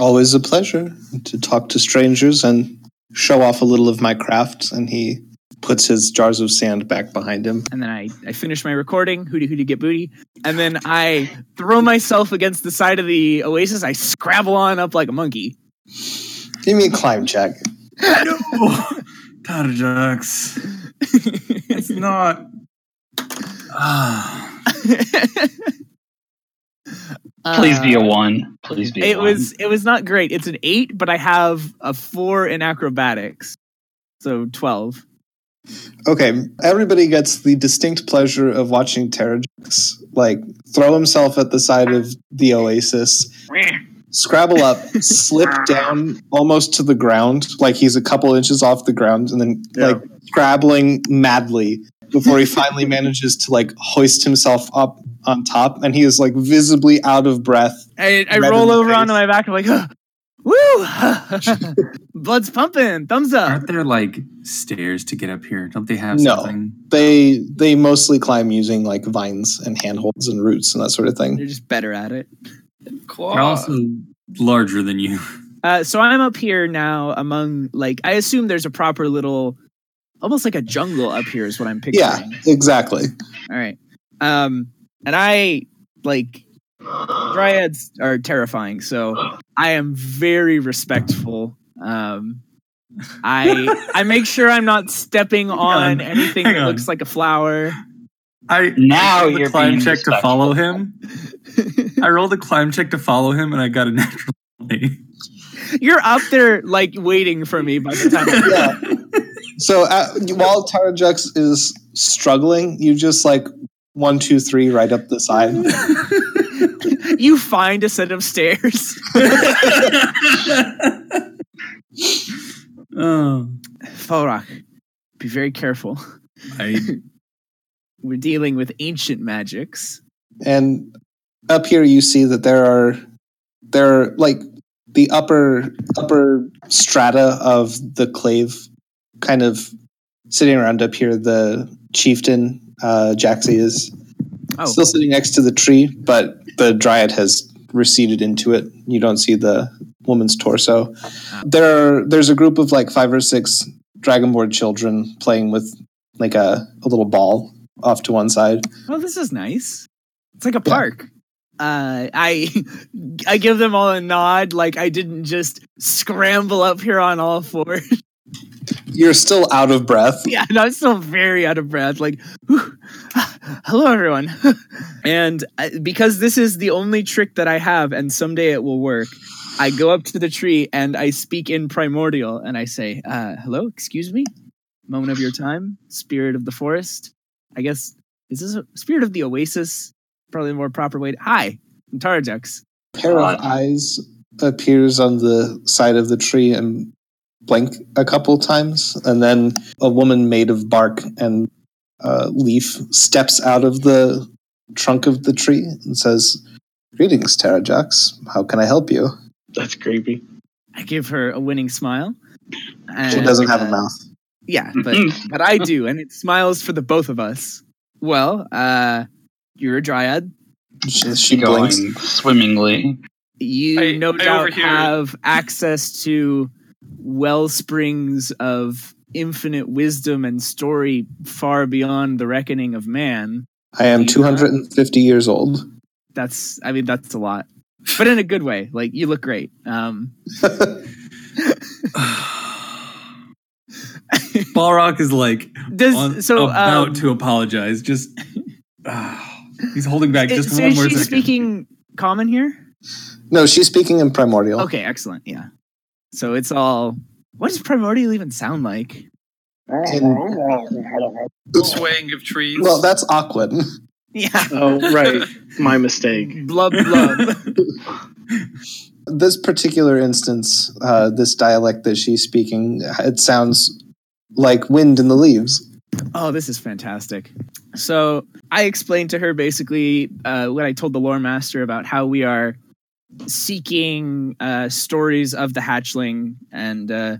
always a pleasure to talk to strangers and show off a little of my craft. And he puts his jars of sand back behind him. and then I, I finish my recording, hooty hooty get booty, and then I throw myself against the side of the oasis. I scrabble on up like a monkey. Give me a climb check. no, Tarjax. It's not. Ah. Please be a Uh, one. Please be a It one. was it was not great. It's an eight, but I have a four in acrobatics, so twelve. Okay, everybody gets the distinct pleasure of watching Terrajax like throw himself at the side of the oasis, scrabble up, slip down almost to the ground, like he's a couple inches off the ground, and then Yeah. like scrabbling madly before he finally manages to like hoist himself up on top, and he is like visibly out of breath. I, I roll over face. onto my back. I'm like, woo! Blood's pumping. Thumbs up. Aren't there like stairs to get up here? Don't they have No. something? They they mostly climb using like vines and handholds and roots and that sort of thing. They're just better at it. Claw. They're also larger than you. Uh, so I'm up here now among like I assume there's a proper little, almost like a jungle up here is what I'm picturing. Yeah, exactly. All right. Um, and I like dryads are terrifying, so I am very respectful. Um, I I make sure I'm not stepping on on, anything hang that on. looks like a flower. I Now I rolled a you're climb being check to follow him. I rolled a climb check to follow him, and I got a natural. You're up there like waiting for me by the time. Yeah. So uh, while Tarajux is struggling, you just like one, two, three, right up the side. you find a set of stairs. oh, Falrock, be very careful. I We're dealing with ancient magics. and up here you see that there are there are like the upper upper strata of the clave kind of sitting around up here the chieftain uh jaxie is Oh, still sitting next to the tree but the dryad has receded into it you don't see the woman's torso there are there's a group of like five or six dragonborn children playing with like a, a little ball off to one side Oh, this is nice. It's like a Yeah. park. Uh, I I give them all a nod, like I didn't just scramble up here on all fours. you're still out of breath yeah, and I'm still very out of breath. Like, whew. hello everyone. and uh, because this is the only trick that I have, and someday it will work, I go up to the tree and I speak in primordial, and I say, uh, "Hello, excuse me, moment of your time, spirit of the forest. I guess is this a spirit of the oasis? Probably the more proper way. To, Hi, I'm Tarajux. pair of eyes appears on the side of the tree and blink a couple times, and then a woman made of bark and uh, leaf steps out of the trunk of the tree and says, "Greetings, Terrajax. How can I help you?" That's creepy. I give her a winning smile. She doesn't have a uh, mouth. Yeah, but but I do, and it smiles for the both of us. Well, uh, you're a dryad. She, she going blinks. swimmingly. You I- no I doubt overhear- have access to well springs of infinite wisdom and story far beyond the reckoning of man. I am Do not? 250 years old. That's, I mean, that's a lot, but in a good way. Like you look great. Um, Falrock is like does on, so about um, to apologize. Just he's holding back it- just so one is more she second. speaking common here? no, she's speaking in primordial. Okay, excellent. Yeah. So it's all. What does primordial even sound like? Swaying of trees. Well, that's Aquan. Yeah. Oh, right. My mistake. Blub blub. this particular instance, uh, this dialect that she's speaking, it sounds like wind in the leaves. oh, this is fantastic. So I explained to her basically uh, what I told the lore master about how we are seeking uh, stories of the hatchling, and uh,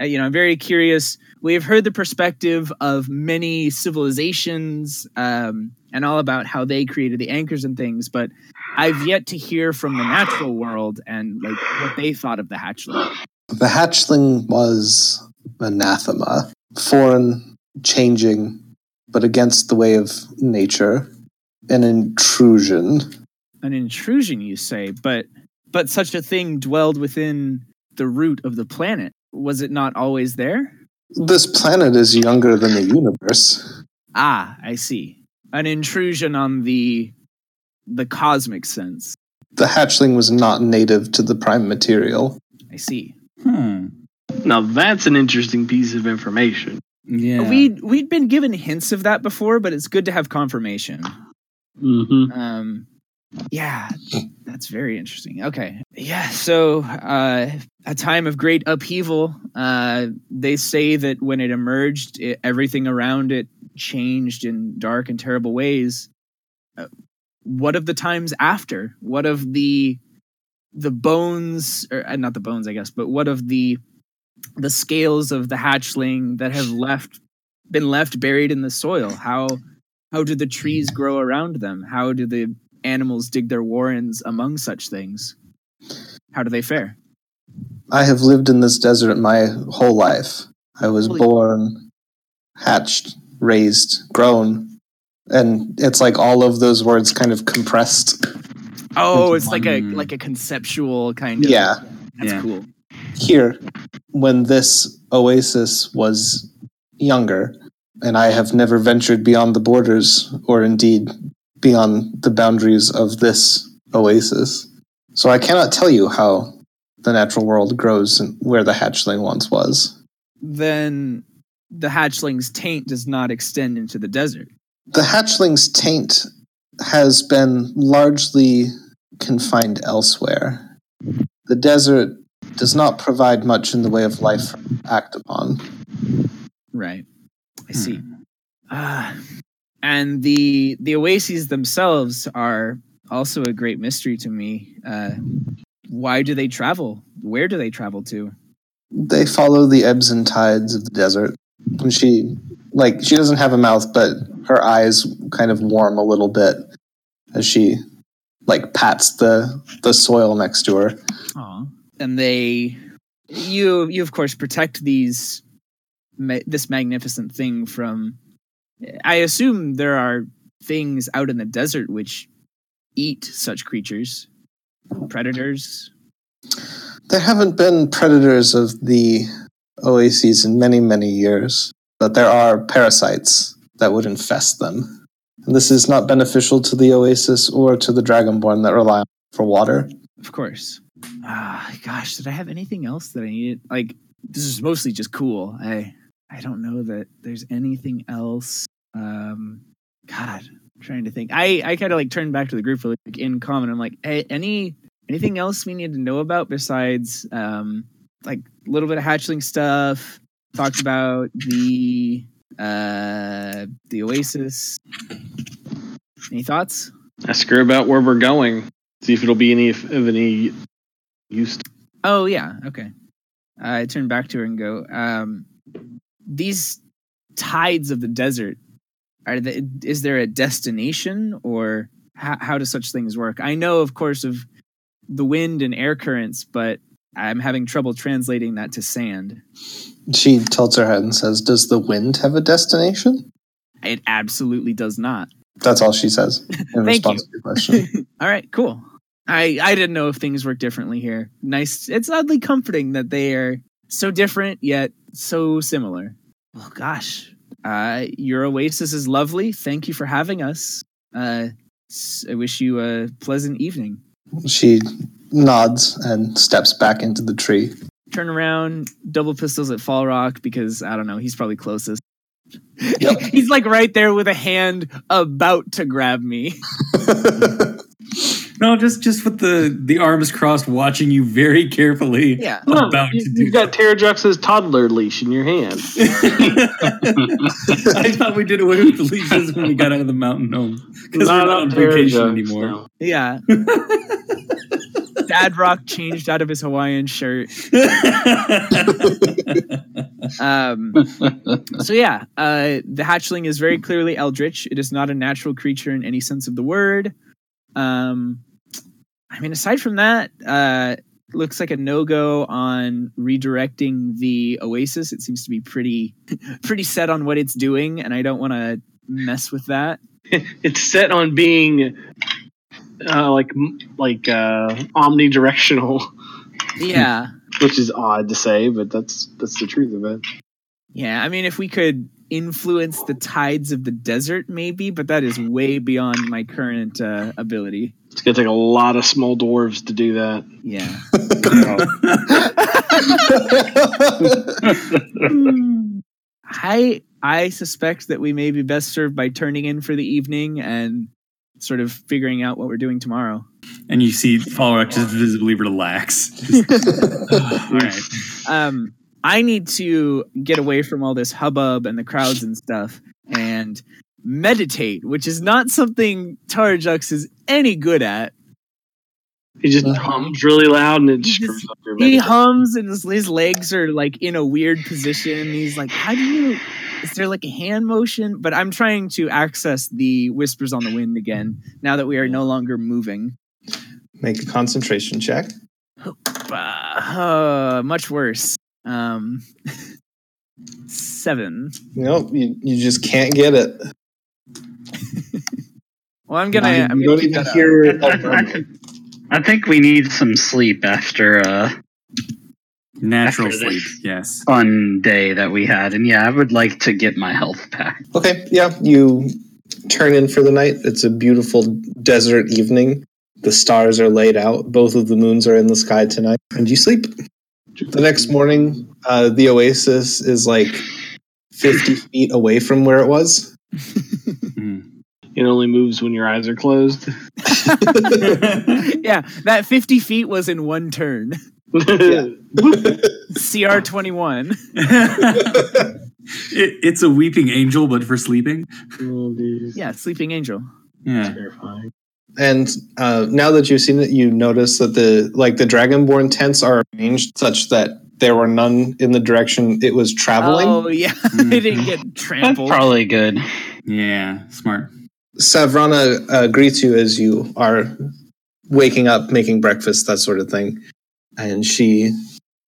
you know, I'm very curious. We have heard the perspective of many civilizations um, and all about how they created the anchors and things, but I've yet to hear from the natural world and like what they thought of the hatchling. The hatchling was anathema, foreign, changing, but against the way of nature, an intrusion. An intrusion, you say, but but such a thing dwelled within the root of the planet. Was it not always there? This planet is younger than the universe. Ah, I see. An intrusion on the the cosmic sense. The hatchling was not native to the prime material. I see. Hmm. Now that's an interesting piece of information. Yeah. We'd we'd been given hints of that before, but it's good to have confirmation. Mm-hmm. Um, yeah, that's very interesting. Okay, yeah. So, uh, a time of great upheaval. Uh, they say that when it emerged, it, everything around it changed in dark and terrible ways. Uh, what of the times after? What of the the bones, or uh, not the bones, I guess, but what of the the scales of the hatchling that have left been left buried in the soil? How how do the trees grow around them? How do the animals dig their warrens among such things? How do they fare? I have lived in this desert my whole life. I was Holy- born, hatched, raised, grown, and it's like all of those words kind of compressed. Oh, it's like a mm. like a conceptual kind of. Yeah. that's Yeah. cool. Here, when this oasis was younger, and I have never ventured beyond the borders, or indeed beyond the boundaries of this oasis. So I cannot tell you how the natural world grows and where the hatchling once was. Then the hatchling's taint does not extend into the desert. The hatchling's taint has been largely confined elsewhere. The desert does not provide much in the way of life to act upon. Right. I see. Ah, and the the oases themselves are also a great mystery to me. Uh, why do they travel? Where do they travel to? They follow the ebbs and tides of the desert. And she, like, she doesn't have a mouth, but her eyes kind of warm a little bit as she, like, pats the the soil next to her. Aw. And they, you you of course protect these ma- this magnificent thing from. I assume there are things out in the desert which eat such creatures, predators. There haven't been predators of the oases in many, many years, but there are parasites that would infest them. And this is not beneficial to the oasis or to the dragonborn that rely on it for water. Of course. Ah, gosh, did I have anything else that I needed? Like, this is mostly just cool. I I don't know that there's anything else. Um, God, I'm trying to think. I I kind of like turned back to the group for like in common. I'm like, hey, any anything else we need to know about besides um like a little bit of hatchling stuff? Talked about the uh the Oasis. Any thoughts? Ask her about where we're going. See if it'll be any of any use. Oh yeah, okay. I turn back to her and go, um, these tides of the desert are they, is there a destination or how, how do such things work? I know, of course, of the wind and air currents, but I'm having trouble translating that to sand. She tilts her head and says, Does the wind have a destination? It absolutely does not. That's all she says in response you. to your question. All right, cool. I I didn't know if things work differently here. Nice. It's oddly comforting that they are so different yet so similar. Well, gosh, uh, your oasis is lovely. Thank you for having us. Uh, s- I wish you a pleasant evening. she nods and steps back into the tree. Turn around, double pistols at Falrock because I don't know. He's probably closest. he's like right there with a hand about to grab me. No, just just with the the arms crossed, watching you very carefully. Yeah. About you, to do have got Terrajux's toddler leash in your hand. I thought we did away with the leashes when we got out of the mountain home because we're not on vacation Terrajux, anymore. no. Yeah. Dad Rock changed out of his Hawaiian shirt. Um, so yeah, uh, the hatchling is very clearly eldritch. It is not a natural creature in any sense of the word. Um, I mean, aside from that, uh, looks like a no go on redirecting the Oasis. It seems to be pretty, pretty set on what it's doing, and I don't want to mess with that. It's set on being uh, like like uh, omnidirectional, Yeah, which is odd to say, but that's that's the truth of it. yeah. I mean, if we could influence the tides of the desert, maybe, but that is way beyond my current uh, ability. It's gonna take a lot of small dwarves to do that. Yeah. I I suspect that we may be best served by turning in for the evening and sort of figuring out what we're doing tomorrow. and you see Falrock just visibly relax. Just, all right. Um, I need to get away from all this hubbub and the crowds and stuff and meditate, which is not something Tarjux is any good at. He just Uh, hums really loud and it he just- up your He hums and his, his legs are like in a weird position. He's like, "How do you? Is there like a hand motion?" But I'm trying to access the whispers on the wind again now that we are no longer moving. Make a concentration check. Uh, much worse. Um, seven. Nope, you, you just can't get it. Well, I'm gonna. you I'm gonna don't even hear I, I, I think we need some sleep after uh, Natural After sleep. Yes. Fun day that we had, and yeah, I would like to get my health back. Okay, yeah, you turn in for the night. It's a beautiful desert evening. The stars are laid out. Both of the moons are in the sky tonight, and you sleep. The next morning, uh, the oasis is like 50 feet away from where it was. It only moves when your eyes are closed. yeah, that 50 feet was in one turn. CR 21. It, it's a weeping angel, but for sleeping. Oh. Yeah, Sleeping Angel. Yeah. Terrifying. And uh, now that you've seen it, you notice that the like the dragonborn tents are arranged such that there were none in the direction it was traveling. Oh, yeah. They didn't get That's trampled. probably good. Yeah. Smart. Savrana uh, greets you as you are waking up, making breakfast, that sort of thing, and she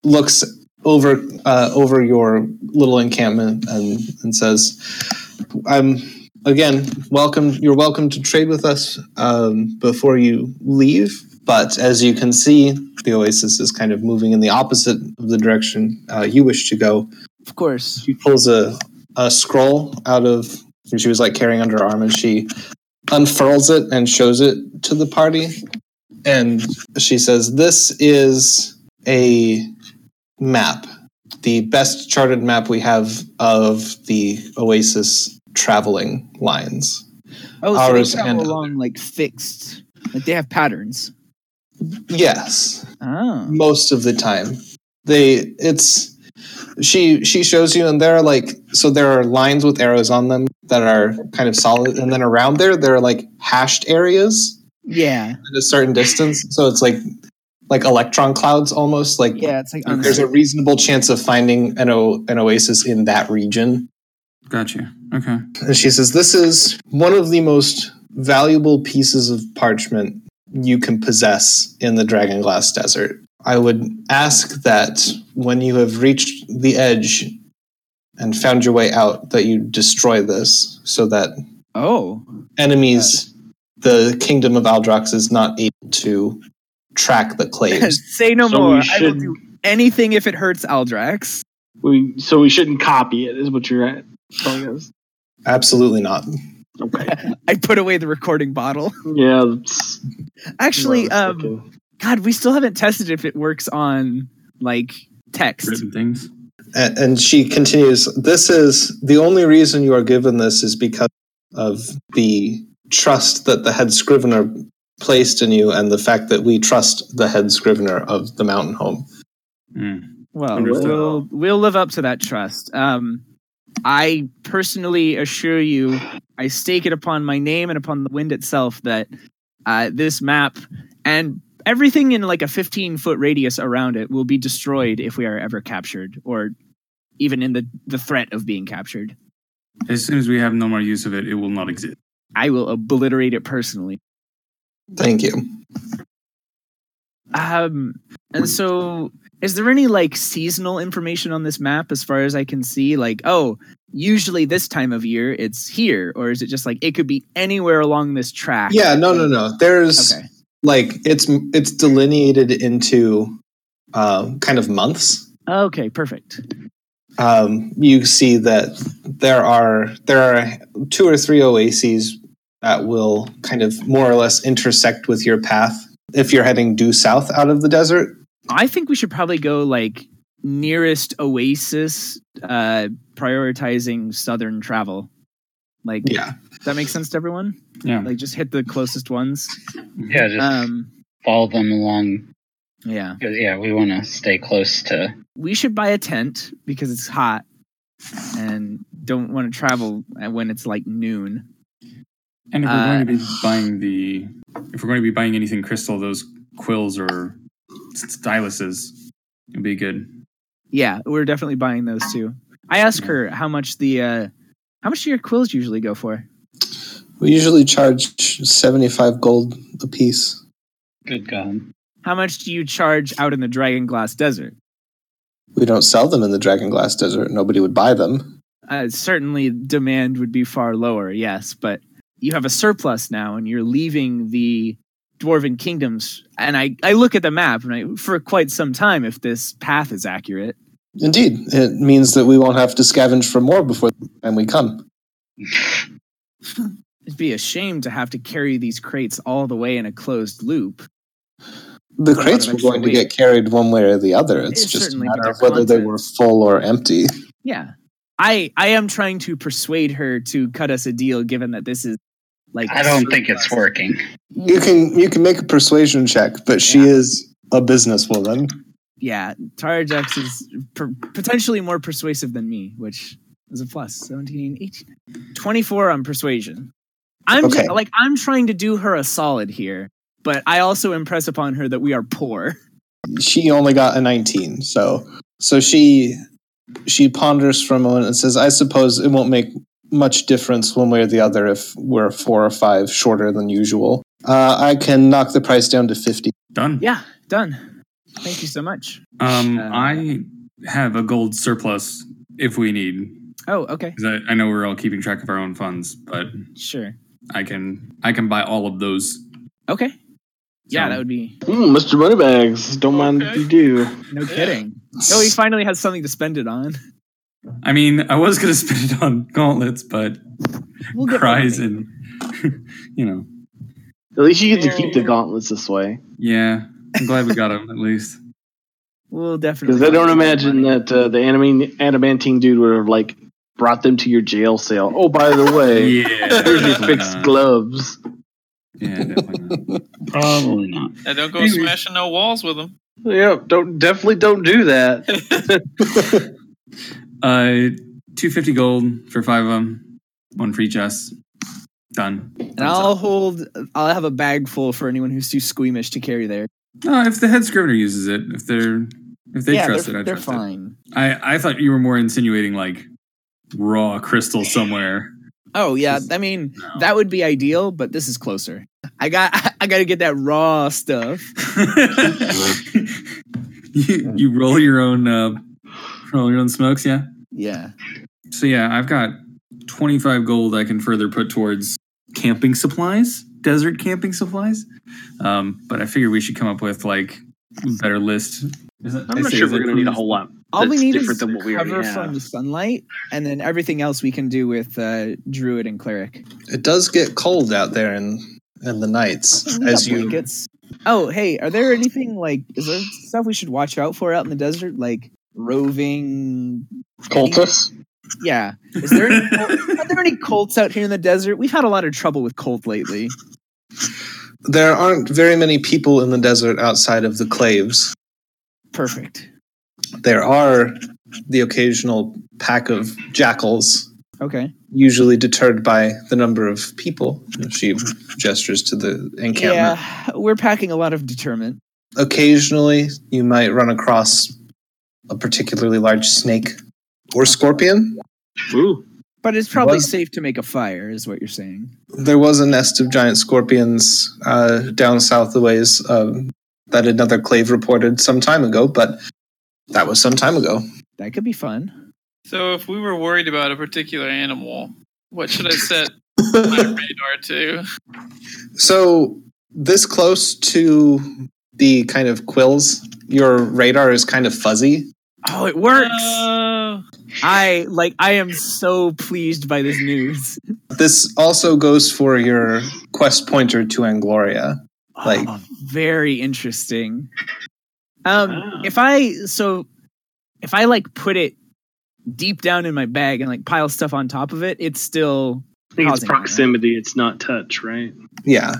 looks over uh, over your little encampment and and says, "I'm again welcome. You're welcome to trade with us um, before you leave." But as you can see, the oasis is kind of moving in the opposite of the direction uh, you wish to go. Of course. She pulls a, a scroll out of she was like carrying under her arm and she unfurls it and shows it to the party and she says this is a map the best charted map we have of the oasis traveling lines Oh, so Ours they travel and along like fixed. Like they have patterns. yes Oh. most of the time they it's she she shows you and there are like so there are lines with arrows on them that are kind of solid and then around there there are like hashed areas Yeah. at a certain distance so it's like like electron clouds almost like Yeah, it's like there's a reasonable chance of finding an, o- an oasis in that region Gotcha. Okay. and she says this is one of the most valuable pieces of parchment you can possess in the dragonglass desert i would ask that when you have reached the edge and found your way out that you destroy this so that Oh. enemies the kingdom of aldrox is not able to track the claves Say no So more. we I will do anything if it hurts Aldrax. We so we shouldn't copy it, is what you're at telling us. absolutely not Okay. I put away the recording bottle. Yeah. that's Actually, what I was um, thinking. God, we still haven't tested if it works on like text. Written things. A- and she continues this is the only reason you are given this is because of the trust that the head scrivener placed in you and the fact that we trust the head scrivener of the mountain home Mm. Well, Understood. we'll we'll live up to that trust. Um, I personally assure you, I stake it upon my name and upon the wind itself that uh, this map and everything in like a 15 foot radius around it will be destroyed if we are ever captured, or even in the the threat of being captured. As soon as we have no more use of it, it will not exist. I will obliterate it personally. thank you Um, and so is there any like seasonal information on this map as far as I can see? Like, oh, usually this time of year it's here, or is it just like it could be anywhere along this track? yeah no no no there's Okay. like it's it's delineated into uh, kind of months Okay, perfect. um, you see that there are there are two or three oases that will kind of more or less intersect with your path if you're heading due south out of the desert. I think we should probably go like nearest oasis, uh, prioritizing southern travel. Like, Yeah, that makes sense to everyone? Yeah. Like, just hit the closest ones. Yeah, just Um, follow them along. Yeah, yeah, we want to stay close to. we should buy a tent because it's hot and don't want to travel when it's like noon. And if we're Uh, going to be buying the, if we're going to be buying anything crystal, those quills or styluses would be good. Yeah, we're definitely buying those too. I asked her how much the uh how much do your quills usually go for? we usually charge seventy-five gold a piece. Good God. How much do you charge out in the Dragonglass Desert? We don't sell them in the Dragonglass Desert. Nobody would buy them. Uh, certainly demand would be far lower, yes, but you have a surplus now and you're leaving the dwarven kingdoms, and I I look at the map and I, for quite some time if this path is accurate. Indeed, it means that we won't have to scavenge for more before the time we come. It'd be a shame to have to carry these crates all the way in a closed loop. The crates were going to get carried one way or the other. It's It's just a matter of whether they were full or empty. Yeah. I I am trying to persuade her to cut us a deal given that this is like I don't think it's working. You can you can make a persuasion check, but she Yeah. is a businesswoman. Yeah, Tarjax is per- potentially more persuasive than me, which is a plus. 17, 18, 24 on persuasion. I'm Okay. ju- like I'm trying to do her a solid here, but I also impress upon her that we are poor. She only got a 19, so so she she ponders for a moment and says, "I suppose it won't make much difference one way or the other if we're four or five shorter than usual. Uh, I can knock the price down to 50. Done. Yeah, done. Thank you so much. Um, Uh, I have a gold surplus if we need. Oh, okay. I, I know we're all keeping track of our own funds, but Sure. I can I can buy all of those. Okay. Yeah, So- that would be Mm, Mr. Moneybags, don't mind if you do. no kidding. Oh, he finally has something to spend it on. I mean, I was gonna spend it on gauntlets, but We'll get cries and you know, At least you get to keep the gauntlets this way. yeah. I'm glad we got them at least. We'll definitely. Because I don't imagine that uh, the anime, adamantine dude would have like brought them to your jail cell. Oh, by the way, Yeah, here's your fixed not. gloves. Yeah, definitely not. Probably not. And don't go Maybe. smashing no walls with them. Yeah, don't definitely don't do that. Uh, two fifty gold for five of them, one for each us. Done. And I'll hold. I'll have a bag full for anyone who's too squeamish to carry there. No, if the head scrivener uses it, if they're if they yeah, trust they're, it, I they're trust it. fine. I I thought you were more insinuating like raw crystal somewhere. Oh yeah, I mean no. that would be ideal, but this is closer. I got. I got to get that raw stuff. you you roll your own uh, roll your own smokes, yeah. Yeah. So yeah, I've got twenty five gold I can further put towards camping supplies, desert camping supplies. Um, but I figure we should come up with like better list. Is it- I I'm not say, sure we're gonna need a whole lot. All we need different is than what we cover already from the sunlight, and then everything else we can do with uh, druid and cleric. It does get cold out there in in the nights as you blankets. Oh, hey, are there anything like is there stuff we should watch out for out in the desert, like roving? Cultists. Yeah, is there any, are there any cults out here in the desert? We've had a lot of trouble with cult lately. there aren't very many people in the desert outside of the claves. Perfect. There are the occasional pack of jackals, Okay. usually deterred by the number of people. She gestures to the encampment. Yeah, we're packing a lot of determinant. Occasionally, you might run across a particularly large snake or scorpion. Ooh. But it's probably Was- safe to make a fire, is what you're saying. There was a nest of giant scorpions uh, down south the ways um, that another clave reported some time ago, but that was some time ago. That could be fun. So if we were worried about a particular animal, what should I set my radar to? So, this close to the kind of quills, your radar is kind of fuzzy. Oh, it works. Oh, I like. I am so pleased by this news. This also goes for your quest pointer to Angloria. Like- Oh, very interesting. Um, Ah. if I so, if I like put it deep down in my bag and like pile stuff on top of it, it's still I think it's Causing it, right? proximity. It's not touch, right? Yeah.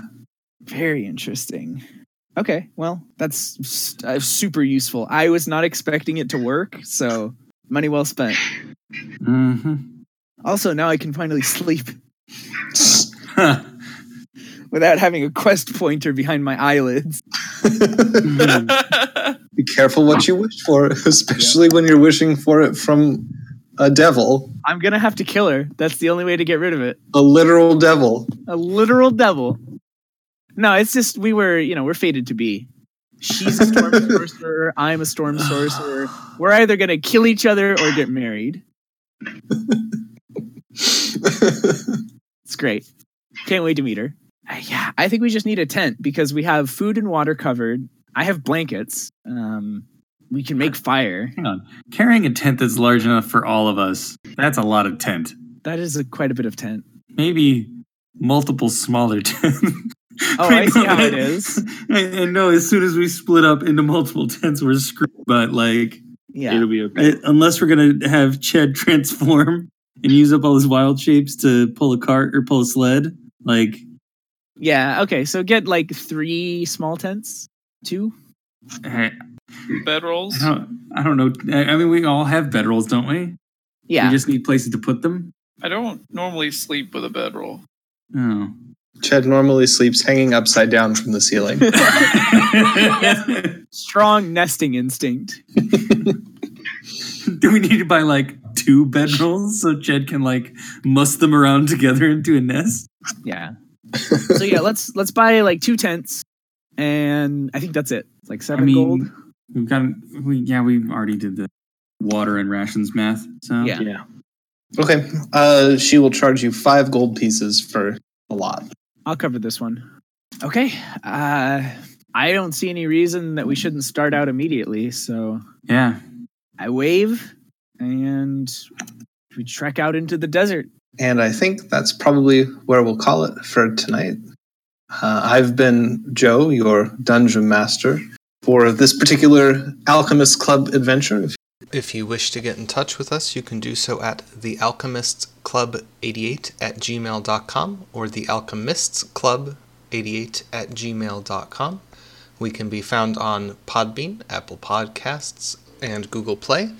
very interesting. Okay, well, that's uh, super useful. I was not expecting it to work, so money well spent. Mm-hmm. Also, now I can finally sleep without having a quest pointer behind my eyelids. Be careful what you wish for, especially when you're wishing for it from a devil, I'm gonna have to kill her. That's the only way to get rid of it. a literal devil. A literal devil. No, it's just we were, you know, we're fated to be. She's a storm sorcerer. I'm a storm sorcerer. We're either gonna kill each other or get married. It's great. Can't wait to meet her. Uh, yeah, I think we just need a tent because we have food and water covered. I have blankets. Um, we can make fire. Hang on. Carrying a tent that's large enough for all of us, that's a lot of tent. That is a, quite a bit of tent. Maybe multiple smaller tents. Oh, I see how it is. And, I know as soon as we split up into multiple tents, we're screwed. But like, Yeah. It'll be okay. I- unless we're gonna have Ched transform and use up all his wild shapes to pull a cart or pull a sled, like, Yeah. Okay. So get like three small tents. Two. I, Bedrolls. I don't, I don't know. I, I mean, we all have bedrolls, don't we? Yeah. We just need places to put them. I don't normally sleep with a bedroll. Oh. Chad normally sleeps hanging upside down from the ceiling. Strong nesting instinct. Do we need to buy like two bedrolls so Chad can like muss them around together into a nest? Yeah. so yeah, let's let's buy like two tents, and I think that's it. It's like I seven mean, gold. we've got we yeah we already did the water and rations math. So Yeah. Yeah. okay. Uh, she will charge you five gold pieces for a lot. I'll cover this one. Okay. Uh, I don't see any reason that we shouldn't start out immediately. So yeah. I wave, and we trek out into the desert. And I think that's probably where we'll call it for tonight. Uh, I've been Joe, your dungeon master, for this particular Alchemist Club adventure. If If you wish to get in touch with us, you can do so at thealchemistsclub88 at gmail.com or the alchemists club 88 at gmail.com. We can be found on Podbean, Apple Podcasts, and Google Play.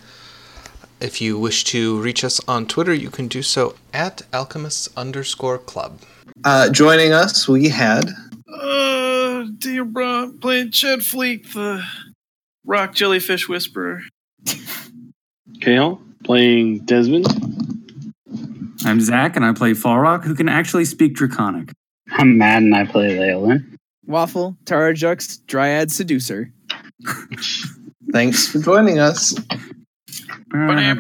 If you wish to reach us on Twitter, you can do so at alchemists underscore club. uh, joining us, we had Uh, dear bro, playing Chad Fleek, the rock jellyfish whisperer. Kale playing Desmond. I'm Zach and I play Falrock, who can actually speak Draconic. I'm Matt and I play Leyland. Waffle, Tarajux, Dryad Seducer. thanks for joining us. Ba-